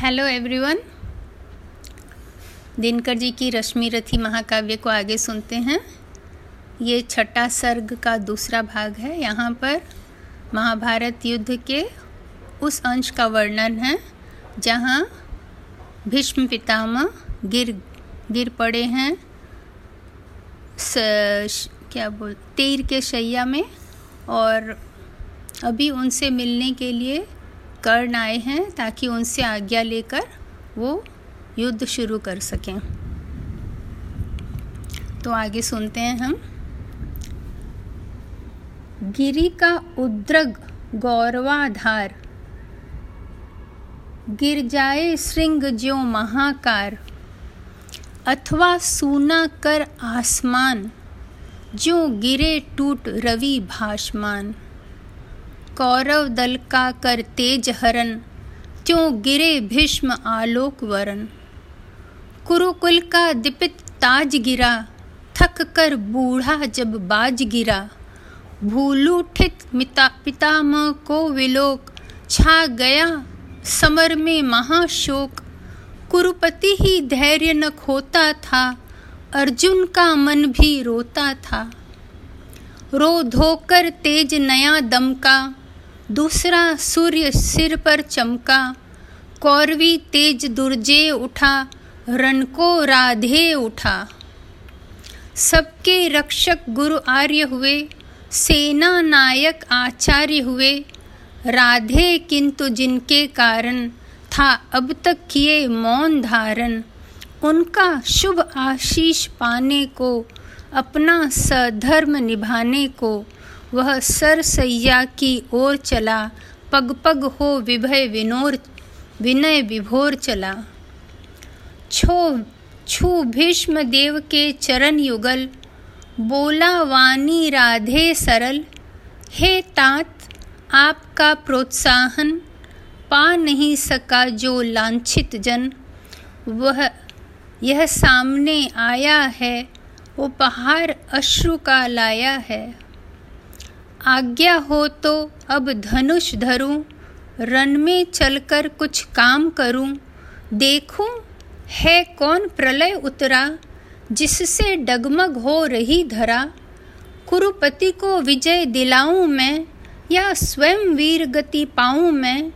Hello everyone Dinkar ji की रश्मि रथी महाकाव्य को आगे सुनते हैं। ये छठा सर्ग का दूसरा भाग है। यहाँ पर महाभारत युद्ध के उस अंश का वर्णन है जहाँ भीष्म पितामह गिर गिर पड़े हैं। स, क्या बोल तीर के शैया में और अभी उनसे मिलने के लिए कर्ण आए हैं ताकि उनसे आज्ञा लेकर वो युद्ध शुरू कर सकें। तो आगे सुनते हैं हम। गिरी का उद्रग गौरवाधार, गिर जाए श्रृंग ज्यो महाकार, अथवा सूना कर आसमान जो गिरे टूट रवि भाषमान। कौरव दल का कर तेज हरण, क्यों गिरे भीष्म आलोक वरण। कुरुकुल का दीपित ताज गिरा, थक कर बूढ़ा जब बाज गिरा। भूलूठित मिता, पितामह को विलोक, छा गया समर में महाशोक। कुरुपति ही धैर्य न खोता था, अर्जुन का मन भी रोता था। रो धोकर तेज नया दम का दूसरा सूर्य सिर पर चमका, कौरवी तेज दुर्जे उठा रण को राधे उठा। सबके रक्षक गुरु आर्य हुए, सेना नायक आचार्य हुए। राधे किंतु जिनके कारण था अब तक किए मौन धारण, उनका शुभ आशीष पाने को, अपना सधर्म निभाने को वह सरसैया की ओर चला पग पग हो विभय विनोर, विनय विभोर चला। छो, छू भीष्म देव के चरण युगल, बोला वाणी राधे सरल, हे तात, आपका प्रोत्साहन, पा नहीं सका जो लांछित जन। वह, यह सामने आया है उपहार अश्रु का लाया है। आज्ञा हो तो अब धनुष धरूं रन में चलकर कुछ काम करूँ। देखूँ, है कौन प्रलय उतरा, जिससे डगमग हो रही धरा। कुरुपति को विजय दिलाऊं मैं, या स्वयं वीर गति पाऊँ मैं?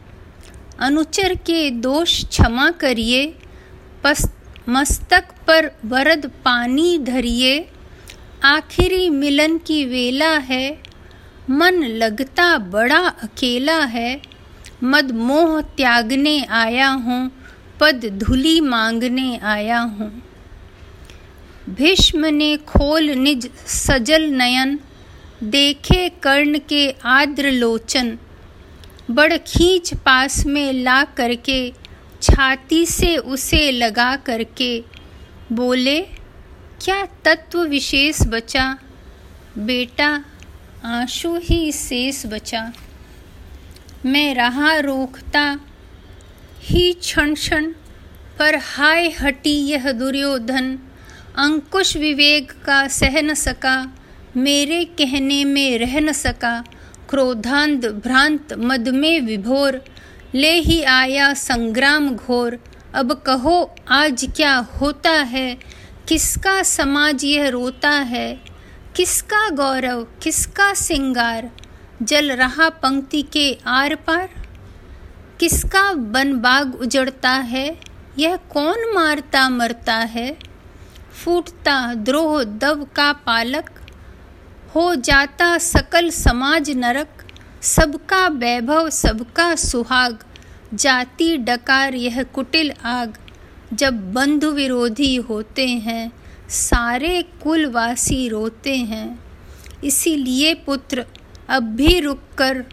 अनुचर के दोष क्षमा करिए मस्तक पर वरद पानी धरिए। आखिरी मिलन की वेला है मन लगता बड़ा अकेला है। मद मोह त्यागने आया हूँ, पद धुली मांगने आया हूँ। भीष्म ने खोल निज सजल नयन, देखे कर्ण के आद्र लोचन। बड़ खींच पास में ला करके, छाती से उसे लगा करके। बोले, क्या तत्व विशेष बचा? बेटा आँसू ही शेष बचा। मैं रहा रोकता ही क्षण क्षण, पर हाय हटी यह दुर्योधन। अंकुश विवेक का सह न सका, मेरे कहने में रह न सका। क्रोधांध भ्रांत मद में विभोर, ले ही आया संग्राम घोर। अब कहो, आज क्या होता है? किसका समाज यह रोता है? किसका गौरव, किसका सिंगार जल रहा पंक्ति के आर पार? किसका बन बाग उजड़ता है, यह कौन मारता मरता है? फूटता द्रोह दव का पालक, हो जाता सकल समाज नरक, सबका वैभव, सबका सुहाग, जाति डकार यह कुटिल आग, जब बंधु विरोधी होते हैं सारे कुलवासी रोते हैं। इसीलिए पुत्र, अब भी रुककर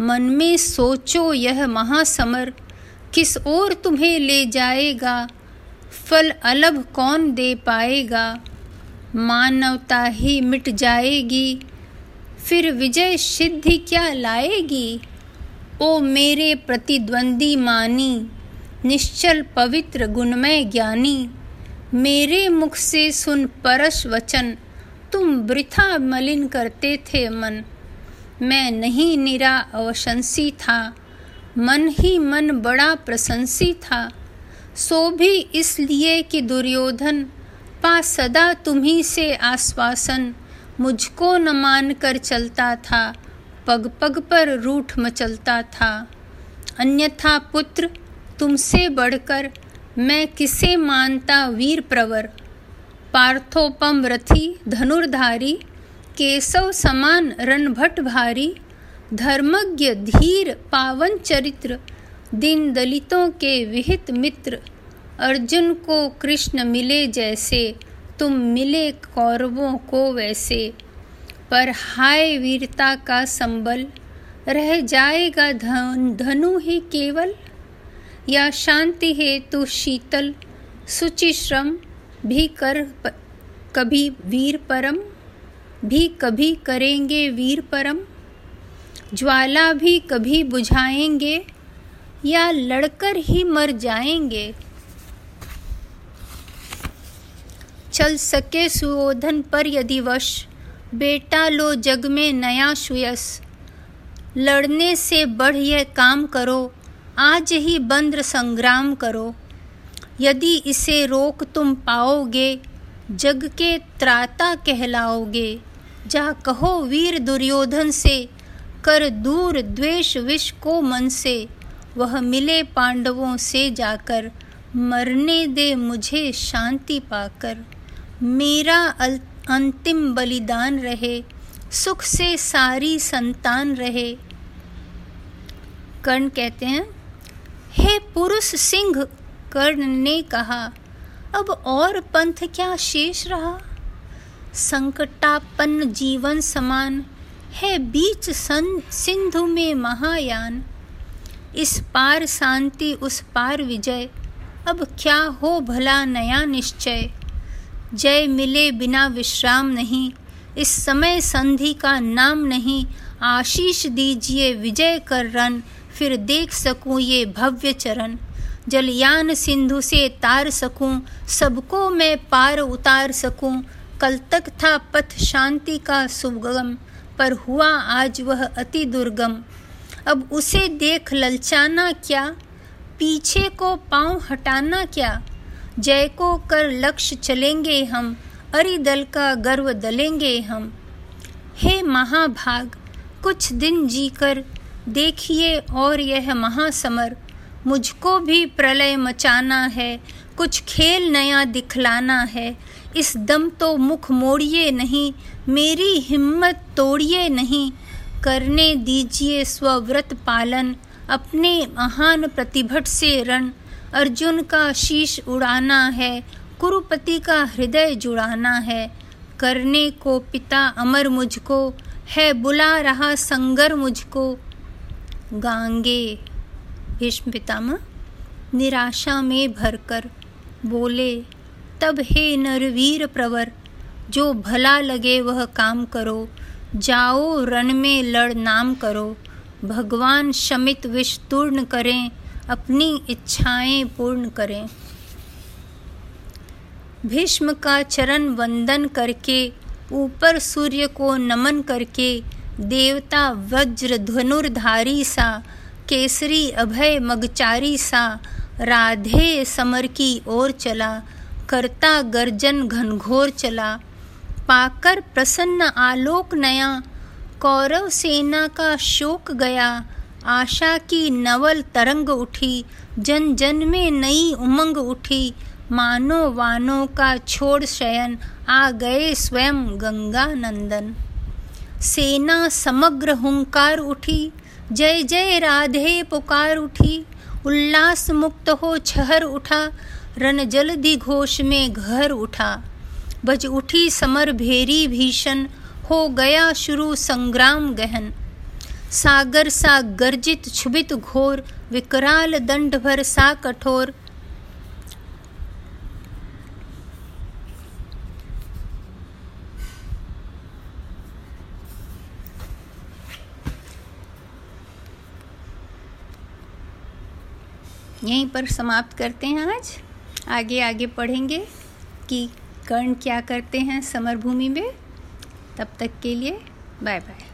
मन में सोचो यह महासमर, किस ओर तुम्हें ले जाएगा? फल अलभ कौन दे पाएगा? मानवता ही मिट जाएगी, फिर विजय सिद्धि क्या लाएगी? ओ मेरे प्रतिद्वंदी मानी, निश्चल पवित्र गुणमय ज्ञानी। मेरे मुख से सुन परश वचन। तुम वृथा मलिन करते थे मन। मैं नहीं निरा अवशंसी था। मन ही मन बड़ा प्रशंसी था। सो भी इसलिए कि दुर्योधन, पा सदा तुम्ही से आश्वासन। मुझको न मान कर चलता था। पग पग पर रूठ मचलता था। अन्यथा पुत्र, तुमसे बढ़कर मैं किसे मानता वीर प्रवर? पार्थोपम रथी धनुर्धारी, केशव समान रणभट भारी, धर्मज्ञ धीर पावन चरित्र, दिन दलितों के विहित मित्र। अर्जुन को कृष्ण मिले जैसे, तुम मिले कौरवों को वैसे। पर हाय वीरता का संबल, रह जाएगा धन, धनु ही केवल। या शांति हेतु शीतल सुचि श्रम भी कर प, कभी वीर परम भी कभी करेंगे वीर परम ज्वाला भी कभी बुझाएँगे या लड़कर ही मर जाएँगे। चल सके सुओधन पर यदि वश बेटा लो जग में नया सुयस लड़ने से बढ़ यह काम करो आज ही बंद्र संग्राम करो। यदि इसे रोक तुम पाओगे, जग के त्राता कहलाओगे। जा कहो वीर दुर्योधन से, कर दूर द्वेष विष को मन से। वह मिले पांडवों से जाकर, मरने दे मुझे शांति पाकर। मेरा अंतिम बलिदान रहे, सुख से सारी संतान रहे। कर्ण कहते हैं हे पुरुष सिंह, कर्ण ने कहा, अब और पंथ क्या शेष रहा? संकटापन्न जीवन समान है बीच सन सिंधु में महायान। इस पार शांति, उस पार विजय। अब क्या हो भला नया निश्चय? जय मिले बिना विश्राम नहीं। इस समय संधि का नाम नहीं। आशीष दीजिए विजय कर रन। फिर देख सकूँ ये भव्य चरण। जलयान सिंधु से तार सकूँ, सबको मैं पार उतार सकूँ। कल तक था पथ शांति का सुगम, पर हुआ आज वह अति दुर्गम। अब उसे देख ललचाना क्या? पीछे को पाँव हटाना क्या? जय को कर लक्ष्य चलेंगे हम अरिदल का गर्व दलेंगे हम। हे महाभाग, कुछ दिन जीकर देखिए और यह महासमर, मुझको भी प्रलय मचाना है, कुछ खेल नया दिखलाना है। इस दम तो मुख मोड़िए नहीं, मेरी हिम्मत तोड़िए नहीं। करने दीजिए स्वव्रत पालन, अपने महान प्रतिभट से रण। अर्जुन का शीश उड़ाना है, कुरुपति का हृदय जुड़ाना है। करने को पिता अमर मुझको, है बुला रहा संगर मुझको। गांगे। भीष्म पितामह, निराशा में भरकर बोले, तब हे नरवीर प्रवर, जो भला लगे वह काम करो, जाओ रण में लड़ नाम करो। भगवान शमित विष तूर्ण करें, अपनी इच्छाएँ पूर्ण करें। भीष्म का चरण वंदन करके, ऊपर सूर्य को नमन करके देवता वज्र धनुर्धारी सा, केसरी अभय मगचारी सा, राधे समर की ओर चला, करता गर्जन घनघोर चला, पाकर प्रसन्न आलोक नया, कौरव सेना का शोक गया, आशा की नवल तरंग उठी, जन जन में नई उमंग उठी, मानो वानों का छोड़ शयन, आ गए स्वयं गंगा नंदन सेना समग्र हुंकार उठी। जय जय राधे पुकार उठी। उल्लास मुक्त हो छहर उठा। रन जलधि घोष में घर उठा। बज उठी समर भेरी भीषण। हो गया शुरू संग्राम गहन। सागर सा गर्जित क्षुभित घोर। विकराल दंड भर सा कठोर। यहीं पर समाप्त करते हैं आज। आगे आगे पढ़ेंगे कि कर्ण क्या करते हैं समर भूमि में। तब तक के लिए बाय बाय